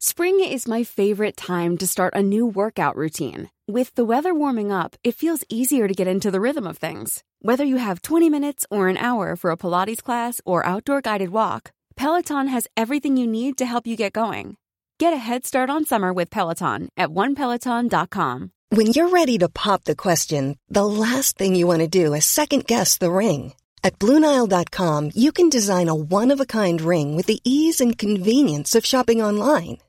Spring is my favorite time to start a new workout routine. With the weather warming up, it feels easier to get into the rhythm of things. Whether you have 20 minutes or an hour for a Pilates class or outdoor guided walk, Peloton has everything you need to help you get going. Get a head start on summer with Peloton at onepeloton.com. When you're ready to pop the question, the last thing you want to do is second guess the ring. At Bluenile.com, you can design a one of a kind ring with the ease and convenience of shopping online.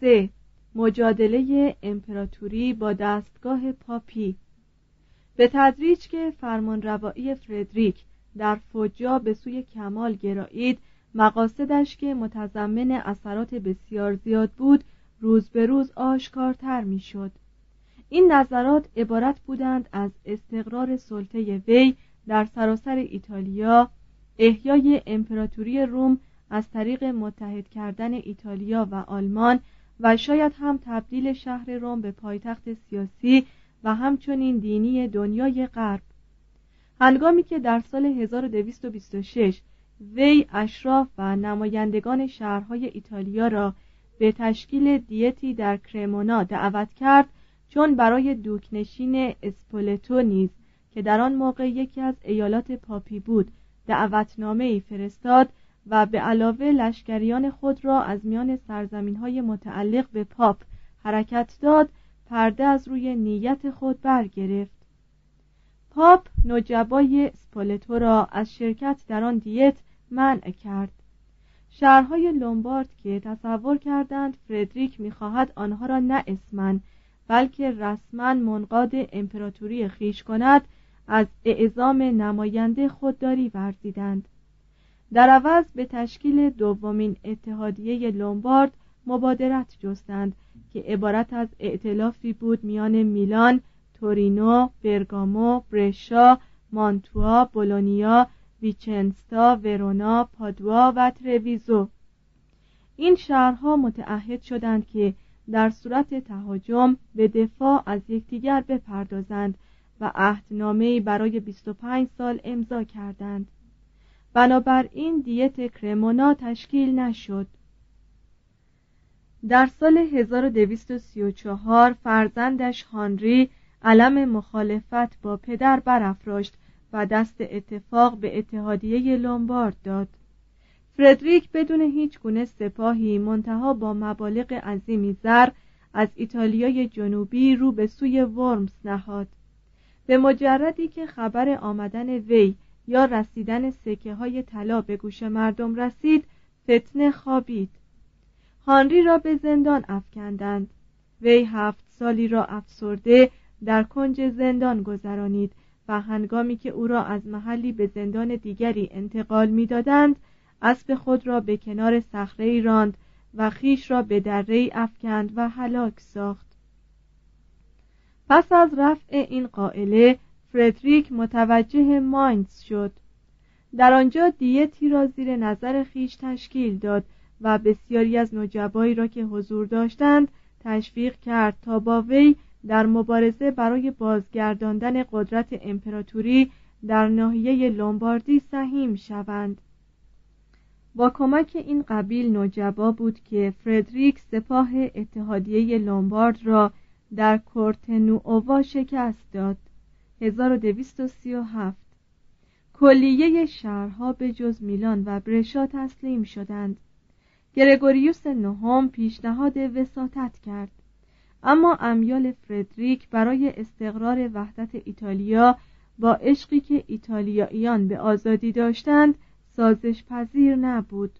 سه مجادله امپراتوری با دستگاه پاپی به تدریج که فرمانروایی فردریک در فجا به سوی کمال گرایید مقاصدش که متضمن اثرات بسیار زیاد بود روز به روز آشکارتر می‌شد. این نظرات عبارت بودند از استقرار سلطه وی در سراسر ایتالیا احیای امپراتوری روم از طریق متحد کردن ایتالیا و آلمان و شاید هم تبدیل شهر روم به پایتخت سیاسی و همچنین دینی دنیای غرب. هنگامی که در سال 1226 وی اشراف و نمایندگان شهرهای ایتالیا را به تشکیل دیتی در کرمونا دعوت کرد چون برای دوکنشین اسپولتو نیز که در آن موقع یکی از ایالات پاپی بود دعوتنامه ای فرستاد و به علاوه لشکریان خود را از میان سرزمین های متعلق به پاپ حرکت داد پرده از روی نیت خود برگرفت. پاپ نجبای سپولتو را از شرکت در آن دیت منع کرد. شهرهای لومبارد که تصور کردند فردریک می‌خواهد آنها را نه اسمن بلکه رسما منقاد امپراتوری خیش کند از اعزام نماینده خودداری ورزیدند. در عوض به تشکیل دومین اتحادیه لومبارد مبادرت جستند که عبارت از ائتلافی بود میان میلان، تورینو، برگامو، برشا، مانتوا، بولونیا، ویچنستا، ورونا، پادوا و ترویزو. این شهرها متعهد شدند که در صورت تهاجم به دفاع از یکدیگر بپردازند و عهدنامه‌ای برای 25 سال امضا کردند. بنابراین دیت کرمونا تشکیل نشد. در سال 1234 فرزندش هانری علم مخالفت با پدر برافراشت و دست اتفاق به اتحادیه لومبارد داد. فردریک بدون هیچ گونه سپاهی منتها با مبالغ عظیمی زر از ایتالیای جنوبی رو به سوی ورمز نهاد. به مجردی که خبر آمدن وی یا رسیدن سکه های طلا به گوش مردم رسید فتنه خوابید. هانری را به زندان افکندند. وی هفت سالی را افسرده در کنج زندان گذرانید و هنگامی که او را از محلی به زندان دیگری انتقال می‌دادند اسب خود را به کنار صخره راند و خیش را به دره افکند و هلاک ساخت. پس از رفع این قائله فردریک متوجه ماینز شد. در آنجا دیتی را زیر نظر خیش تشکیل داد و بسیاری از نجبایی را که حضور داشتند تشویق کرد تا با وی در مبارزه برای بازگرداندن قدرت امپراتوری در ناحیه لومباردی سهیم شوند. با کمک این قبیل نوجبا بود که فردریک سپاه اتحادیه لومبارد را در کورتنووا شکست داد. 1237 کلیه شهرها به جز میلان و برشا تسلیم شدند. گرگوریوس نهم پیشنهاد وساطت کرد. اما امیال فردریک برای استقرار وحدت ایتالیا با عشقی که ایتالیاییان به آزادی داشتند سازش پذیر نبود.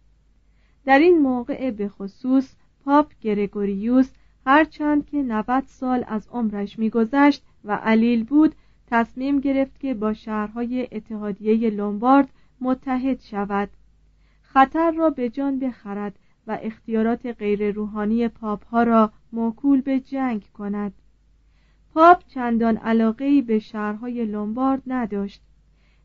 در این موقع به خصوص پاپ گرگوریوس هرچند که 90 سال از عمرش میگذشت و علیل بود تصمیم گرفت که با شهرهای اتحادیه لومبارد متحد شود. خطر را به جان بخرد و اختیارات غیر روحانی پاپ ها را موکول به جنگ کند. پاپ چندان علاقه به شهرهای لومبارد نداشت.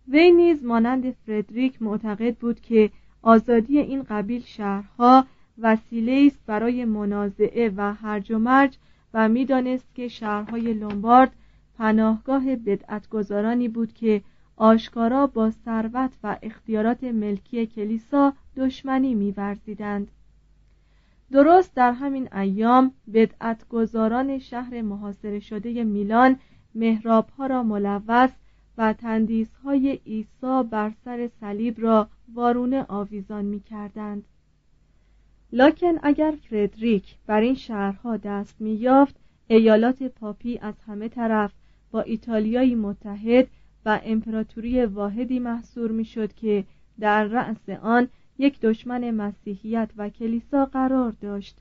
وی نیز مانند فردریک معتقد بود که آزادی این قبیل شهرها وسیله است برای منازعه و هرج و مرج و می‌دانست که شهرهای لومبارد پناهگاه بدعتگذارانی بود که آشکارا با ثروت و اختیارات ملکی کلیسا دشمنی میورزیدند درست در همین ایام بدعتگذاران شهر محاصره شده میلان محرابها را ملوث و تندیسهای عیسی بر سر صلیب را وارونه آویزان می کردند. لکن اگر فردریک بر این شهرها دست می یافت ایالات پاپی از همه طرف با ایتالیایی متحد و امپراتوری واحدی محصور می شد که در رأس آن یک دشمن مسیحیت و کلیسا قرار داشت.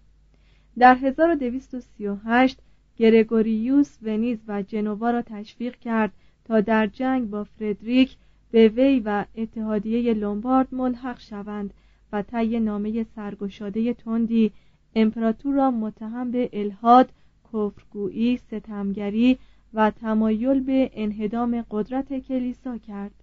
در 1238 گرگوریوس ونیز و جنوا را تشویق کرد تا در جنگ با فردریک به وی و اتحادیه لومبارد ملحق شوند و طی نامه سرگشاده تندی امپراتور را متهم به الهاد کفرگویی ستمگری و تمایل به انهدام قدرت کلیسا کرد.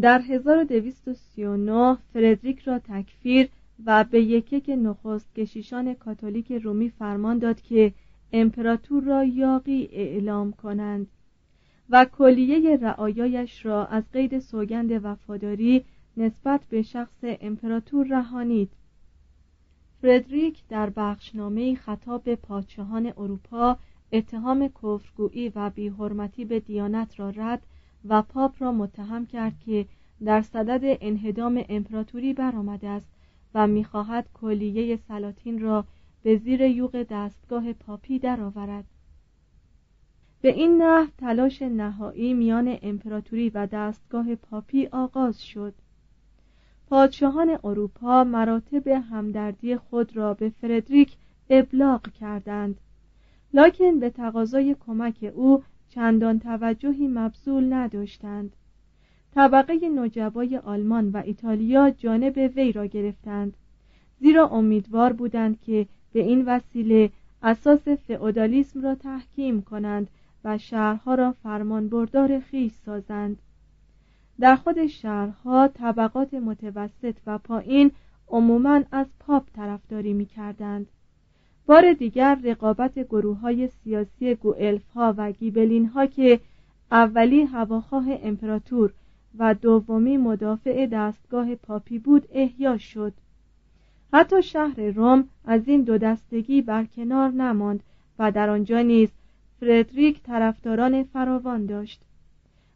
در 1239 فردریک را تکفیر و به یکک نخست کشیشان کاتولیک رومی فرمان داد که امپراتور را یاقی اعلام کنند و کلیه رعایایش را از قید سوگند وفاداری نسبت به شخص امپراتور رهانید. فردریک در بخشنامه خطاب به پادشاهان اروپا اتهام کفرگویی و بیحرمتی به دیانت را رد و پاپ را متهم کرد که در صدد انهدام امپراتوری برآمده است و می‌خواهد کلیه سلاطین را به زیر یوغ دستگاه پاپی درآورد. به این نحو تلاش نهایی میان امپراتوری و دستگاه پاپی آغاز شد. پادشاهان اروپا مراتب همدردی خود را به فردریک ابلاغ کردند لکن به تقاضای کمک او چندان توجهی مبذول نداشتند. طبقه نجبای آلمان و ایتالیا جانب وی را گرفتند. زیرا امیدوار بودند که به این وسیله اساس فئودالیسم را تحکیم کنند و شهرها را فرمان بردار خیش سازند. در خود شهرها طبقات متوسط و پایین عموما از پاپ طرفداری می کردند بار دیگر رقابت گروه های سیاسی گوئلف ها و گیبلین ها که اولی هواخواه امپراتور و دومی مدافع دستگاه پاپی بود احیا شد. حتی شهر روم از این دو دستگی برکنار نماند و در آنجا نیز فردریک طرفداران فراوان داشت.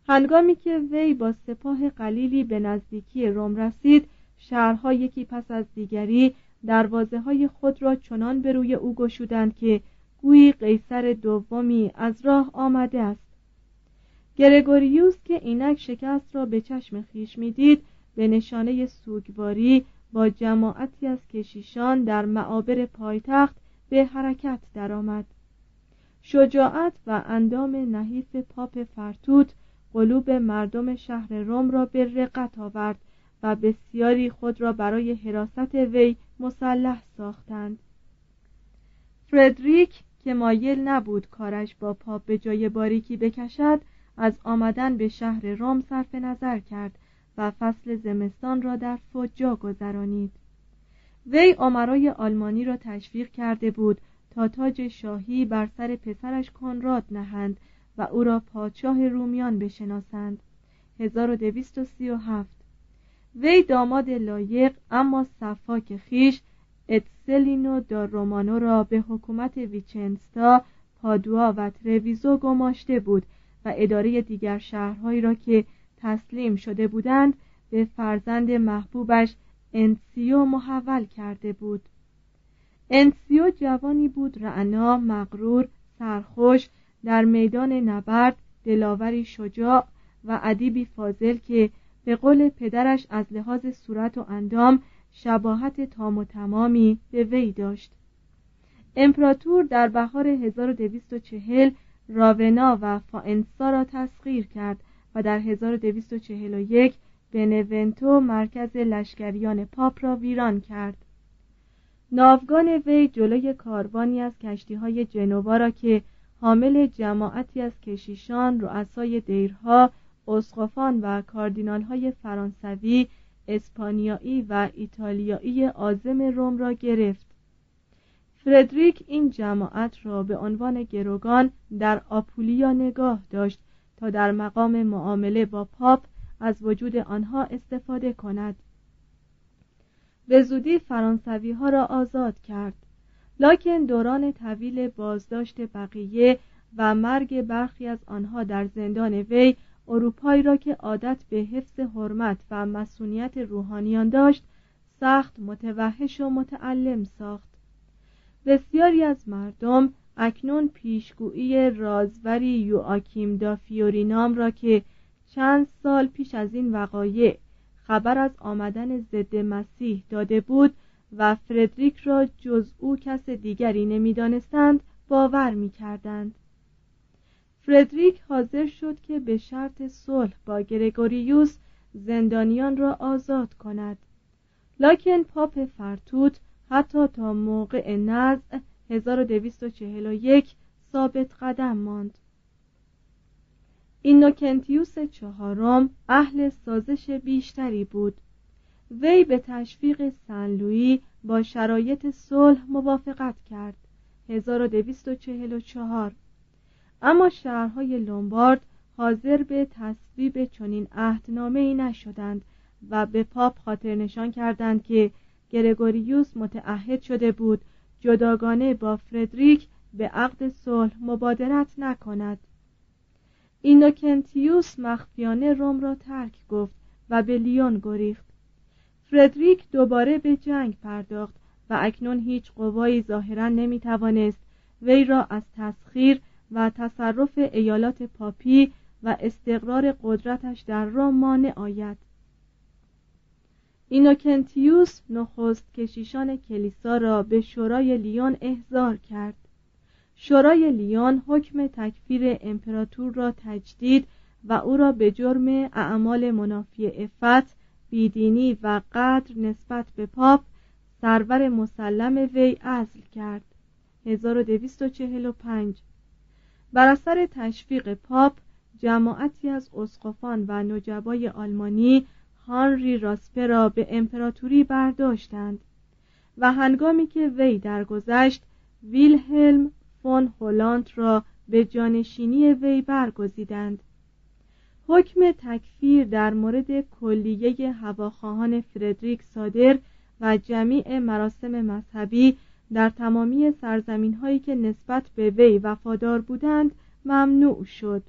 هنگامی که وی با سپاه قلیلی به نزدیکی روم رسید شهرها یکی پس از دیگری دروازه های خود را چنان به روی او گشودند که گویی قیصر دومی از راه آمده است گرگوریوس که اینک شکست را به چشم خیش می‌دید به نشانه سوگواری با جماعتی از کشیشان در معابر پایتخت به حرکت درآمد. شجاعت و اندام نحیف پاپ فرتوت قلوب مردم شهر روم را به رقت آورد و بسیاری خود را برای حراست وی مسلح ساختند. فردریک که مایل نبود کارش با پاپ به جای باریکی بکشد از آمدن به شهر روم صرف نظر کرد و فصل زمستان را در فجا گذرانید. وی عمرای آلمانی را تشویق کرده بود تا تاج شاهی بر سر پسرش کنراد نهند و او را پادشاه رومیان بشناسند. 1237 وی داماد لایق اما سفاک خویش اتسلینو دا رومانو را به حکومت ویچنتسا پادوا و ترویزو گماشته بود و اداره دیگر شهرهایی را که تسلیم شده بودند به فرزند محبوبش انسیو محول کرده بود. انسیو جوانی بود رعنا مغرور سرخوش در میدان نبرد دلاوری شجاع و ادیبی فاضل که به قول پدرش از لحاظ صورت و اندام شباهت تام و تمامی به وی داشت. امپراتور در بهار 1240 راونا و فاینسا را تسخیر کرد و در 1241 بنونتو مرکز لشکریان پاپ را ویران کرد. ناوگان وی جلوی کاروانی از کشتی های جنوا را که حامل جماعتی از کشیشان، رؤسای دیرها، اسقفان و کاردینال های فرانسوی، اسپانیایی و ایتالیایی عازم روم را گرفت. فردریک این جماعت را به عنوان گروگان در آپولیا نگاه داشت تا در مقام معامله با پاپ از وجود آنها استفاده کند به زودی فرانسوی ها را آزاد کرد لکن دوران طویل بازداشت بقیه و مرگ برخی از آنها در زندان وی اروپایی را که عادت به حفظ حرمت و مسئولیت روحانیان داشت سخت متوحش و متعلم ساخت. بسیاری از مردم اکنون پیشگویی رازوری یوآکیم دا فیورینام را که چند سال پیش از این وقایع خبر از آمدن ضد مسیح داده بود و فردریک را جز او کس دیگری نمی‌دانستند باور می‌کردند. فردریک حاضر شد که به شرط صلح با گرگوریوس زندانیان را آزاد کند. لکن پاپ فرتوت حتی تا موقع نزع 1241 ثابت قدم ماند. اینوکنتیوس چهارم اهل سازش بیشتری بود. وی به تشویق سن با شرایط صلح موافقت کرد. 1244 اما شهرهای لومبارد حاضر به تصویب چنین عهدنامه ای نشدند و به پاپ خاطر نشان کردند که گرگوریوس متعهد شده بود جداگانه با فردریک به عقد صلح مبادرت نکند. اینوکنتیوس مخفیانه روم را ترک گفت و به لیون گریخت. فردریک دوباره به جنگ پرداخت و اکنون هیچ قوایی ظاهرا نمی‌توانست وی را از تسخیر و تصرف ایالات پاپی و استقرار قدرتش در روم مانع آید. اینوکنتیوس نخست کشیشان کلیسا را به شورای لیون احضار کرد. شورای لیون حکم تکفیر امپراتور را تجدید و او را به جرم اعمال منافی افت بیدینی و قدر نسبت به پاپ سرور مسلم وی عزل کرد. 1245 بر اثر تشویق پاپ جماعتی از اسقفان و نجبای آلمانی هانری راسپه را به امپراتوری برداشتند و هنگامی که وی درگذشت ویلهلم فون هولند را به جانشینی وی برگزیدند. حکم تکفیر در مورد کلیه هواخواهان فردریک صادر و جمیع مراسم مذهبی در تمامی سرزمین هایی که نسبت به وی وفادار بودند ممنوع شد.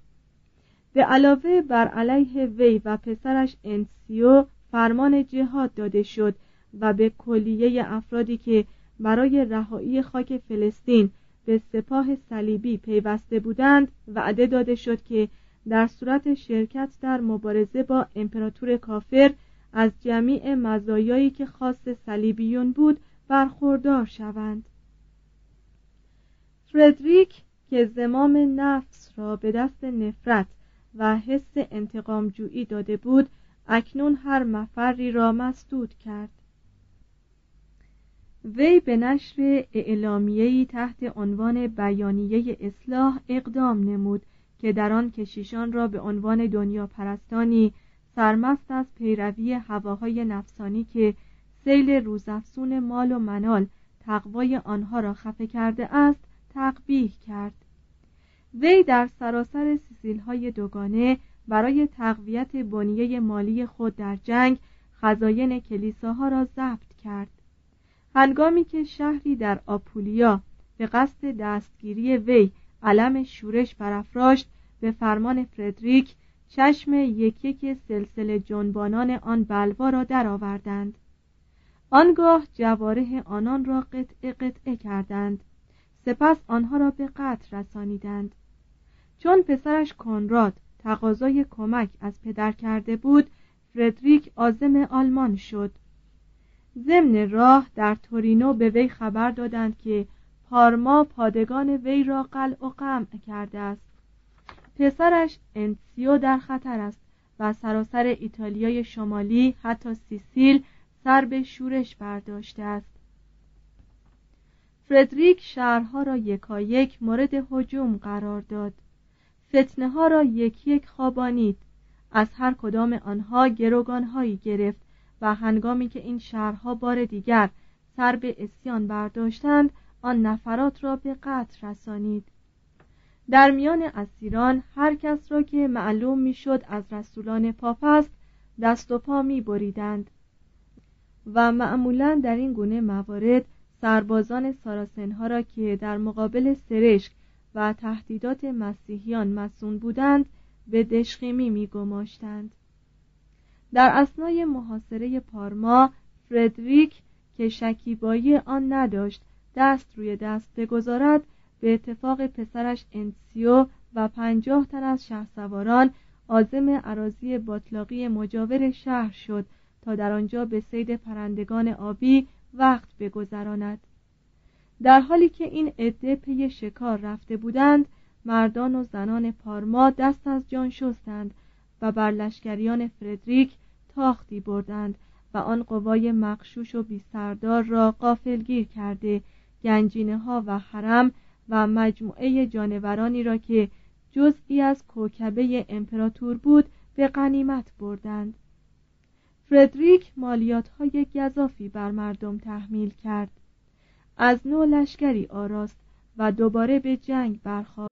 به علاوه بر علیه وی و پسرش انسیو فرمان جهاد داده شد و به کلیه افرادی که برای رهایی خاک فلسطین به سپاه صلیبی پیوسته بودند وعده داده شد که در صورت شرکت در مبارزه با امپراتور کافر از جمیع مزایایی که خاص صلیبیون بود برخوردار شوند. فردریک که زمام نفس را به دست نفرت و حس انتقام جویی داده بود اکنون هر مفری را مسدود کرد. وی به نشر اعلامیه‌ای تحت عنوان بیانیه اصلاح اقدام نمود که در آن کشیشان را به عنوان دنیا پرستانی سرمست از پیروی هواهای نفسانی که سیل روزافسون مال و منال تقوای آنها را خفه کرده است تقبیح کرد. وی در سراسر سیسیل های دوگانه برای تقویت بنیه مالی خود در جنگ خزاین کلیساها را ضبط کرد. هنگامی که شهری در آپولیا به قصد دستگیری وی علم شورش برافراشت به فرمان فردریک چشم یک یک سلسله جنبانان آن بلوا را درآوردند. آنگاه جواره آنان را قطع قطعه کردند. سپس آنها را به قتل رسانیدند. چون پسرش کنراد تقاضای کمک از پدر کرده بود فردریک آزم آلمان شد. ضمن راه در تورینو به وی خبر دادند که پارما پادگان وی را قلع و قمع کرده است. پسرش انسیو در خطر است و سراسر ایتالیای شمالی حتی سیسیل سر به شورش برداشته است. فردریک شهرها را یکایک مورد هجوم قرار داد. فتنه ها را یک یک خوابانید. از هر کدام آنها گروگانهایی گرفت و هنگامی که این شهرها بار دیگر سر به اسیان برداشتند آن نفرات را به قتل رسانید. در میان اسیران هر کس را که معلوم می‌شد از رسولان پاپ است دست و پا می بریدند و معمولا در این گونه موارد سربازان ساراسنها را که در مقابل سرشک و تهدیدات مسیحیان مسون بودند به دشخیمی می گماشتند. در اسنای محاصره پارما فردریک که شکیبایی آن نداشت دست روی دست بگذارد به اتفاق پسرش انسیو و پنجاه تن از شهسواران عازم عراضی باطلاقی مجاور شهر شد تا در آنجا به سید پرندگان آبی وقت بگذراند. در حالی که این عده پی شکار رفته بودند مردان و زنان پارما دست از جان شستند و بر لشکریان فردریک تاختی بردند و آن قوای مقشوش و بی سردار را قافلگیر کرده گنجینه ها و حرم و مجموعه جانورانی را که جزئی از کوکبه امپراتور بود به غنیمت بردند. فردریک مالیات های گذافی بر مردم تحمیل کرد. از نو لشکری آراست و دوباره به جنگ برخواست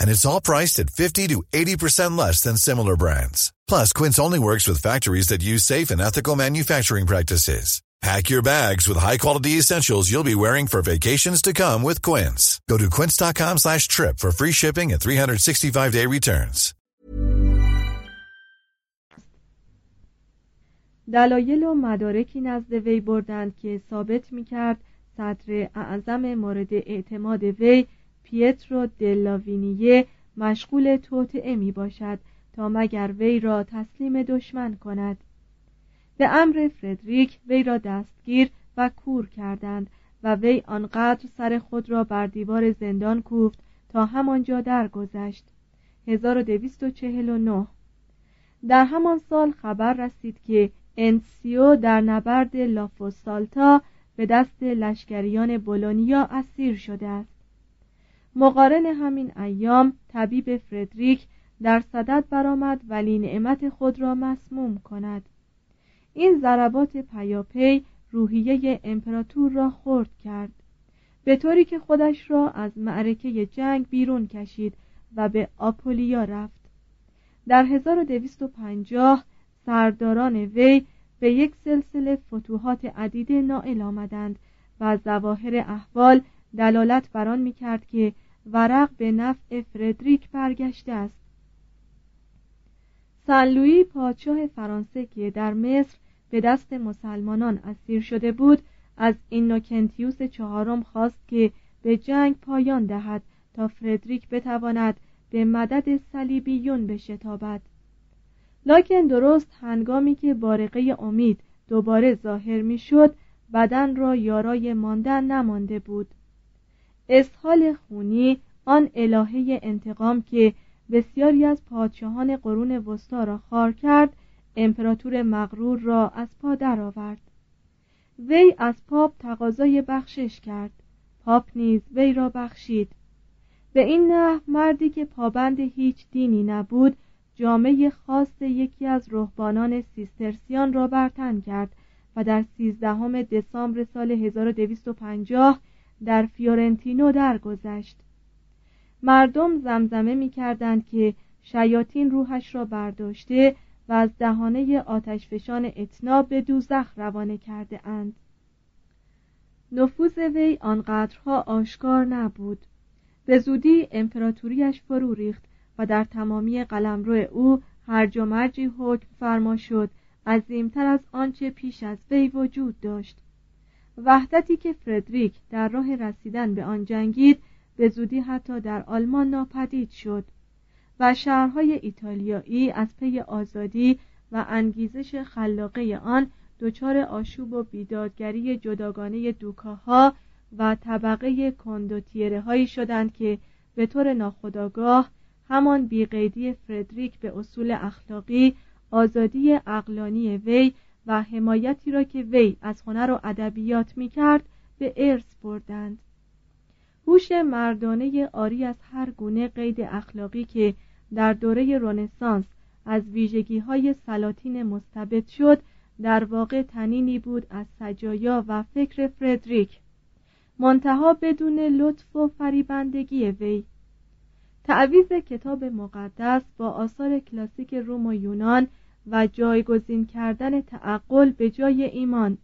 And it's all priced at 50 to 80% less than similar brands. Plus, Quince only works with factories that use safe and ethical manufacturing practices. Pack your bags with high-quality essentials you'll be wearing for vacations to come with Quince. Go to quince.com slash trip for free shipping and 365-day returns. دلایل و مدارکی نزد وی بردند که ثابت میکرد صدر اعظم مورد اعتماد وی پیترو دلاوینیه مشغول توطعه می باشد تا مگر وی را تسلیم دشمن کند. به امر فردریک وی را دستگیر و کور کردند و وی آنقدر سر خود را بر دیوار زندان کوفت تا همانجا درگذشت. 1249 در همان سال خبر رسید که انسیو در نبرد لافوسالتا به دست لشکریان بولونیا اسیر شده است. مقارن همین ایام طبیب فردریک در صدد برآمد ولی نعمت خود را مسموم کند. این ضربات پیاپی روحیه امپراتور را خرد کرد. به طوری که خودش را از معرکه جنگ بیرون کشید و به آپولیا رفت. در 1250 سرداران وی به یک سلسله فتوحات عدیده نائل آمدند و ظواهر احوال دلالت بر آن می‌کرد که ورق به نفع فردریک برگشته است. سن پادشاه فرانسه که در مصر به دست مسلمانان اسیر شده بود از اینوکنتیوس چهارم خواست که به جنگ پایان دهد تا فردریک بتواند به مدد صلیبیون بشتابد. لکن درست هنگامی که بارقه امید دوباره ظاهر می‌شد بدن را یارای ماندن نمانده بود. اسحال خونی آن الهه انتقام که بسیاری از پادشاهان قرون وسطا را خار کرد امپراتور مغرور را از پا درآورد. وی از پاپ تقاضای بخشش کرد. پاپ نیز وی را بخشید. به این نحو مردی که پابند هیچ دینی نبود جامعه خاص یکی از رهبانان سیسترسیان را برتن کرد و در سیزدهم دسامبر سال 1250 در فیورنتینو درگذشت. مردم زمزمه می کردند که شیاطین روحش را برداشته و از دهانه آتشفشان اتناب به دوزخ روانه کرده اند. نفوذ وی آنقدرها آشکار نبود. به زودی امپراتوریش فرو ریخت و در تمامی قلمرو او هرج و مرجی حکم فرما شد عظیمتر از آنچه پیش از وی وجود داشت. وحدتی که فردریک در راه رسیدن به آن جنگید به زودی حتی در آلمان ناپدید شد و شهرهای ایتالیایی از پی آزادی و انگیزش خلاقه آن دچار آشوب و بیدادگری جداگانه دوکاها و طبقه کندوتیره هایی شدند که به طور ناخودآگاه همان بیقیدی فردریک به اصول اخلاقی آزادی اقلانی وی و حمایتی را که وی از هنر و ادبیات می‌کرد به ارث بردند. هوش مردانه آری از هر گونه قید اخلاقی که در دوره رنسانس از ویژگی های سلاطین مستبد شد در واقع تنینی بود از سجایا و فکر فردریک. منتها بدون لطف و فریبندگی وی. تعویز کتاب مقدس با آثار کلاسیک روم و یونان و جایگزین کردن تعقل به جای ایمان.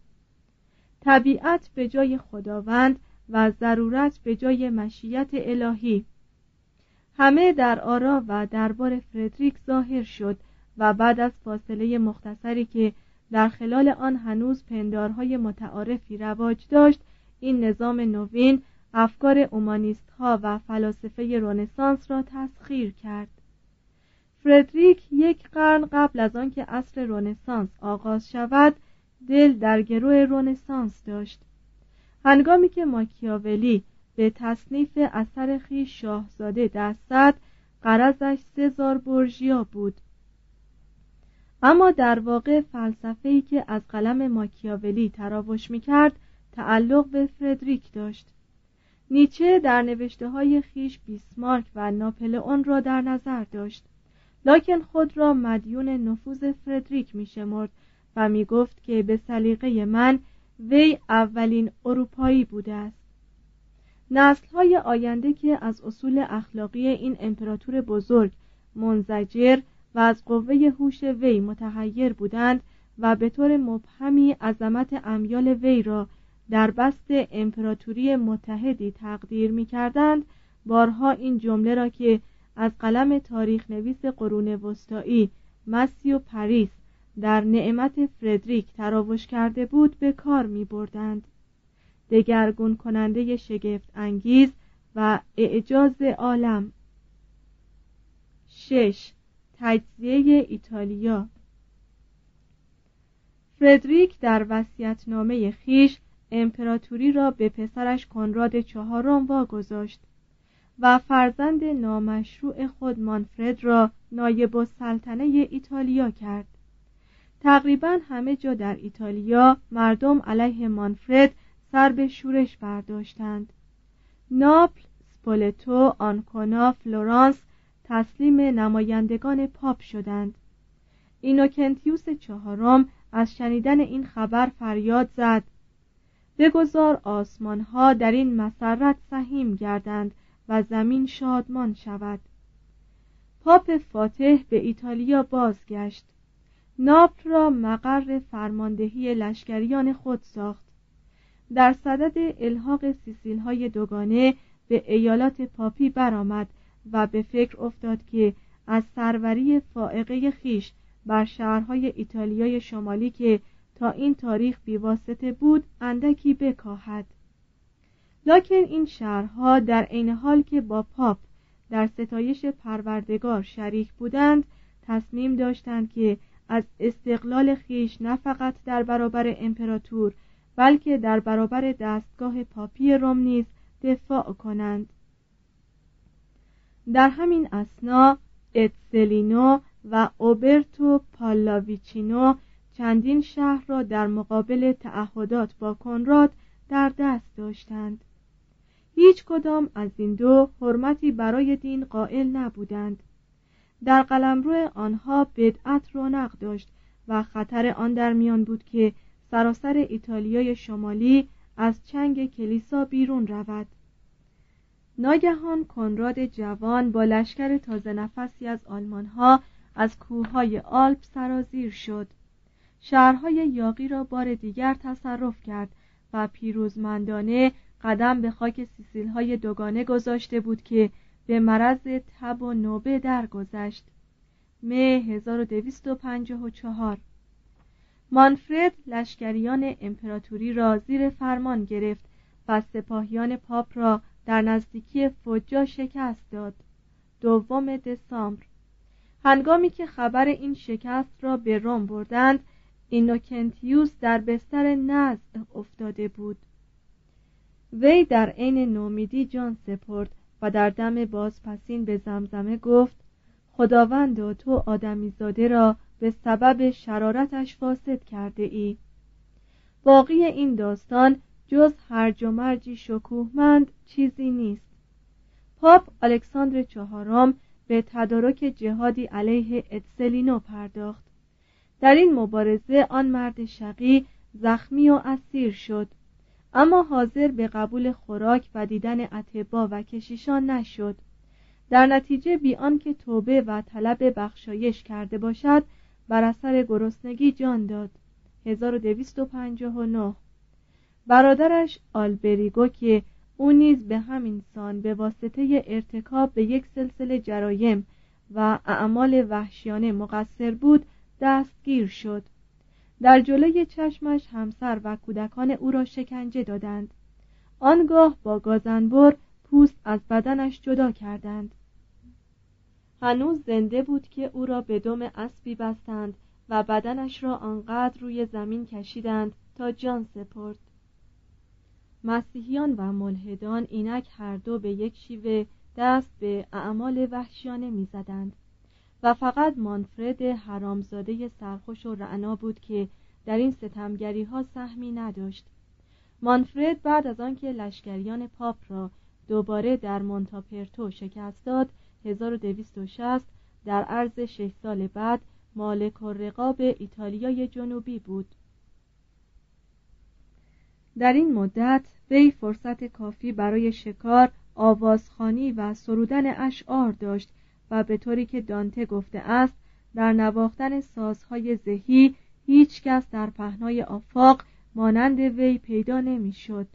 طبیعت به جای خداوند و ضرورت به جای مشیت الهی. همه در آرا و دربار فردریک ظاهر شد و بعد از فاصله مختصری که در خلال آن هنوز پندارهای متعارفی رواج داشت این نظام نوین افکار اومانیست ها و فلاسفه رونسانس را تسخیر کرد. فردریک یک قرن قبل از آنکه عصر رونسانس آغاز شود دل در گروه رونسانس داشت. هنگامی که ماکیاولی به تصنیف اثر خیش شاهزاده دست زد قرضش سزار برژیا بود. اما در واقع فلسفه‌ای که از قلم ماکیاولی تراوش می‌کرد تعلق به فردریک داشت. نیچه در نوشته های خیش بیسمارک و ناپلئون را در نظر داشت. لکن خود را مدیون نفوذ فردریک می شمرد و می گفت که به سلیقه من وی اولین اروپایی بوده است. نسل های آینده که از اصول اخلاقی این امپراتور بزرگ منزجر و از قوه هوش وی متحیر بودند و به طور مبهمی عظمت امیال وی را در بسط امپراتوری متحدی تقدیر می کردند بارها این جمله را که از قلم تاریخ نویس قرون وسطایی متیو پاریس در نعت فردریک تراوش کرده بود به کار می بردند دگرگون کننده شگفت انگیز و اعجاز عالم. شش. تجزیه ایتالیا. فردریک در وصیت‌نامه خیش امپراتوری را به پسرش کنراد چهارم واگذاشت. و فرزند نامشروع خود مانفرد را نایب السلطنه ایتالیا کرد. تقریبا همه جا در ایتالیا مردم علیه مانفرد سر به شورش برداشتند. ناپل سپولتو آنکونا فلورانس تسلیم نمایندگان پاپ شدند. اینوکنتیوس چهارم از شنیدن این خبر فریاد زد. بگذار آسمان ها در این مسرت سهیم گردند و زمین شادمان شود. پاپ فاتح به ایتالیا بازگشت. ناپل را مقر فرماندهی لشکریان خود ساخت. در صدد الحاق سیسیل های دوگانه به ایالات پاپی برآمد و به فکر افتاد که از سروری فائقه خیش بر شهرهای ایتالیای شمالی که تا این تاریخ بیواسطه بود اندکی بکاهد. لکن این شهرها در عین حال که با پاپ در ستایش پروردگار شریک بودند تصمیم داشتند که از استقلال خیش نه فقط در برابر امپراتور بلکه در برابر دستگاه پاپی روم نیز دفاع کنند. در همین اسنا اتسلینو و اوبرتو پالاویچینو چندین شهر را در مقابل تعهدات با کنراد در دست داشتند. هیچ کدام از این دو حرمتی برای دین قائل نبودند. در قلمرو آنها بدعت رونق داشت و خطر آن در میان بود که سراسر ایتالیای شمالی از چنگ کلیسا بیرون رود. ناگهان کنراد جوان با لشکر تازه نفسی از آلمانها از کوههای آلپ سرازیر شد. شهرهای یاقی را بار دیگر تصرف کرد و پیروزمندانه قدم به خاک سیسیل های دوگانه گذاشته بود که به مرض تب و نوبه درگذشت. مه 1254 مانفرد لشکریان امپراتوری را زیر فرمان گرفت و سپاهیان پاپ را در نزدیکی فجا شکست داد. دوم دسامبر. هنگامی که خبر این شکست را به روم بردند اینوکنتیوس در بستر نزع افتاده بود. وی در عین نومیدی جان سپرد و در دم بازپسین به زمزمه گفت خداوند تو آدمیزاده را به سبب شرارتش فاسد کرده ای. باقی این داستان جز هرج و مرجی شکوهمند چیزی نیست. پاپ الکساندر چهارم به تدارک جهادی علیه اتسلینو پرداخت. در این مبارزه آن مرد شقی زخمی و اسیر شد. اما حاضر به قبول خوراک و دیدن اتبا و کشیشان نشد. در نتیجه بی آنکه توبه و طلب بخشایش کرده باشد بر اثر گرسنگی جان داد. 1259 برادرش آلبریگو که او نیز به همین سان به واسطه ارتکاب به یک سلسله جرایم و اعمال وحشیانه مقصر بود دستگیر شد. در جلوی چشمش همسر و کودکان او را شکنجه دادند. آنگاه با گازنبر پوست از بدنش جدا کردند. هنوز زنده بود که او را به دم اسبی بستند و بدنش را آنقدر روی زمین کشیدند تا جان سپرد. مسیحیان و ملحدان اینک هر دو به یک شیوه دست به اعمال وحشیانه می‌زدند. و فقط مانفرد حرامزاده سرخوش و رعنا بود که در این ستمگری ها سهمی نداشت. مانفرد بعد از آنکه لشکریان پاپ را دوباره در مونتاپرتو شکست داد 1260 در عرض شش سال بعد مالک و رقاب ایتالیای جنوبی بود. در این مدت وی فرصت کافی برای شکار آوازخانی و سرودن اشعار داشت و به طوری که دانته گفته است در نواختن سازهای ذهی هیچ کس در پهنای آفاق مانند وی پیدا نمی‌شد.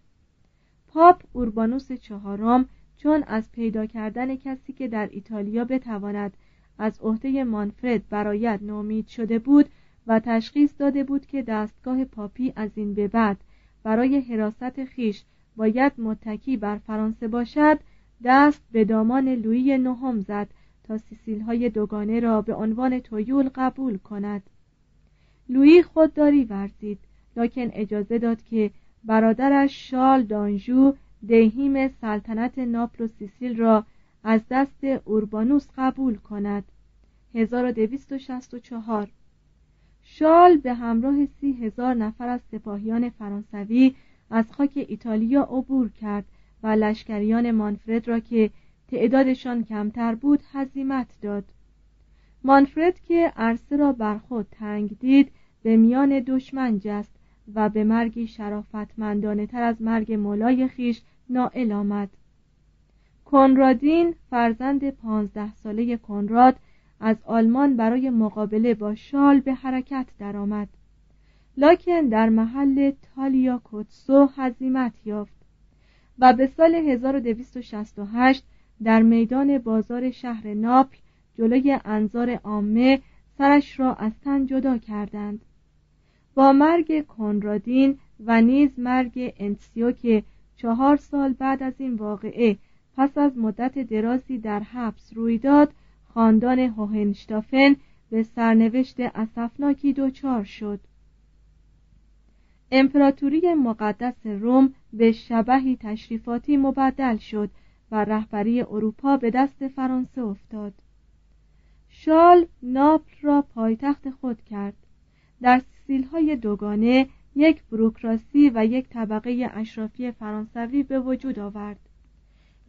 پاپ اوربانوس چهارم چون از پیدا کردن کسی که در ایتالیا بتواند از عهده مانفرد برایت نومید شده بود و تشخیص داده بود که دستگاه پاپی از این به بعد برای حراست خیش باید متکی بر فرانسه باشد دست به دامان لویی نهم زد تا سیسیل های دوگانه را به عنوان تویول قبول کند. لویی خودداری ورزید لکن اجازه داد که برادرش شال دانژو دهیم سلطنت ناپل و سیسیل را از دست اوربانوس قبول کند. 1264 شال به همراه سی هزار نفر از سپاهیان فرانسوی از خاک ایتالیا عبور کرد و لشکریان مانفرد را که تعدادشان کمتر بود هزیمت داد. مانفرد که عرصه را بر خود تنگ دید به میان دشمن جست و به مرگی شرافتمندانه تر از مرگ مولای خیش نائل آمد. کنرادین فرزند پانزده ساله کنراد از آلمان برای مقابله با شال به حرکت درآمد. لاکن در محل تالیا کوتسو هزیمت یافت و به سال 1268 در میدان بازار شهر ناپل جلوی انظار عامه سرش را از تن جدا کردند. با مرگ کنرادین و نیز مرگ انتسیو که چهار سال بعد از این واقعه پس از مدت درازی در حبس روی داد خاندان هوهنشتافن به سرنوشت اسفناکی دچار شد. امپراتوری مقدس روم به شبهی تشریفاتی مبدل شد و رهبری اروپا به دست فرانسه افتاد. شال ناپل را پایتخت خود کرد. در سیل های دوگانه یک بروکراسی و یک طبقه اشرافی فرانسوی به وجود آورد.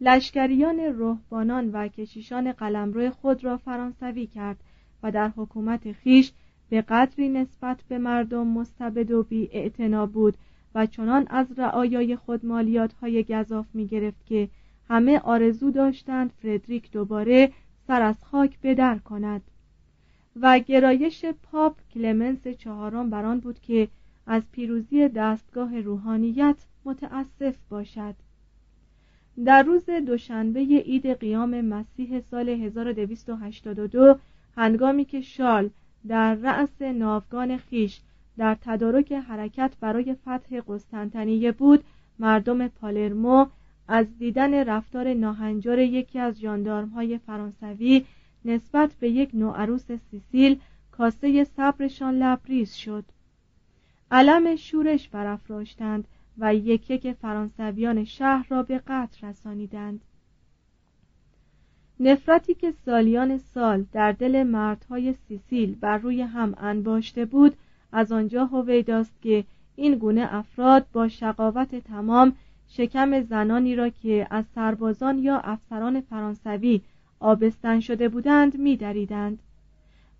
لشکریان روحبانان و کشیشان قلمرو خود را فرانسوی کرد و در حکومت خیش به قدری نسبت به مردم مستبد و بی بود و چنان از رعایای خود مالیات های گذاف می گرفت که همه آرزو داشتند فردریک دوباره سر از خاک بدر کند. و گرایش پاپ کلمنس چهارم بر آن بود که از پیروزی دستگاه روحانیت متاسف باشد. در روز دوشنبه عید قیام مسیح سال 1282 هنگامی که شال در رأس ناوگان خیش در تدارک حرکت برای فتح قسطنطنیه بود مردم پالرمو از دیدن رفتار ناهنجار یکی از ژاندارم‌های فرانسوی نسبت به یک نوعروس سیسیل کاسه صبرشان لبریز شد. علم شورش برافراشتند و یک یک فرانسویان شهر را به قتل رسانیدند. نفرتی که سالیان سال در دل مردهای سیسیل بر روی هم انباشته بود از آنجا هویداست که این گونه افراد با شقاوت تمام شکم زنانی را که از سربازان یا افسران فرانسوی آبستن شده بودند میدریدند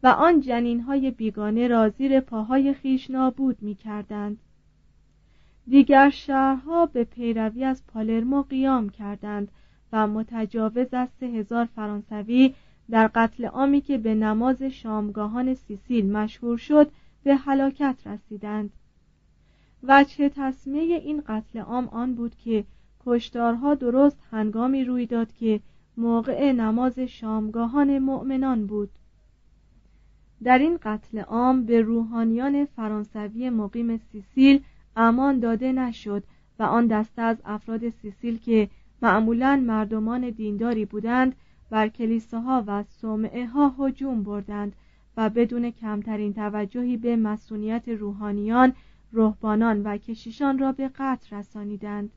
و آن جنین های بیگانه را زیر پاهای خیش نابود می کردند. دیگر شهرها به پیروی از پالرمو قیام کردند و متجاوز از سه هزار فرانسوی در قتل عامی که به نماز شامگاهان سیسیل مشهور شد به هلاکت رسیدند وجه تصمیه این قتل عام آن بود که کشتارها درست هنگامی روی داد که موقع نماز شامگاهان مؤمنان بود. در این قتل عام به روحانیان فرانسوی مقیم سیسیل امان داده نشد و آن دسته از افراد سیسیل که معمولا مردمان دینداری بودند بر کلیساها و صومعه ها هجوم بردند و بدون کمترین توجهی به مسئولیت روحانیان رهبانان و کشیشان را به قتل رسانیدند.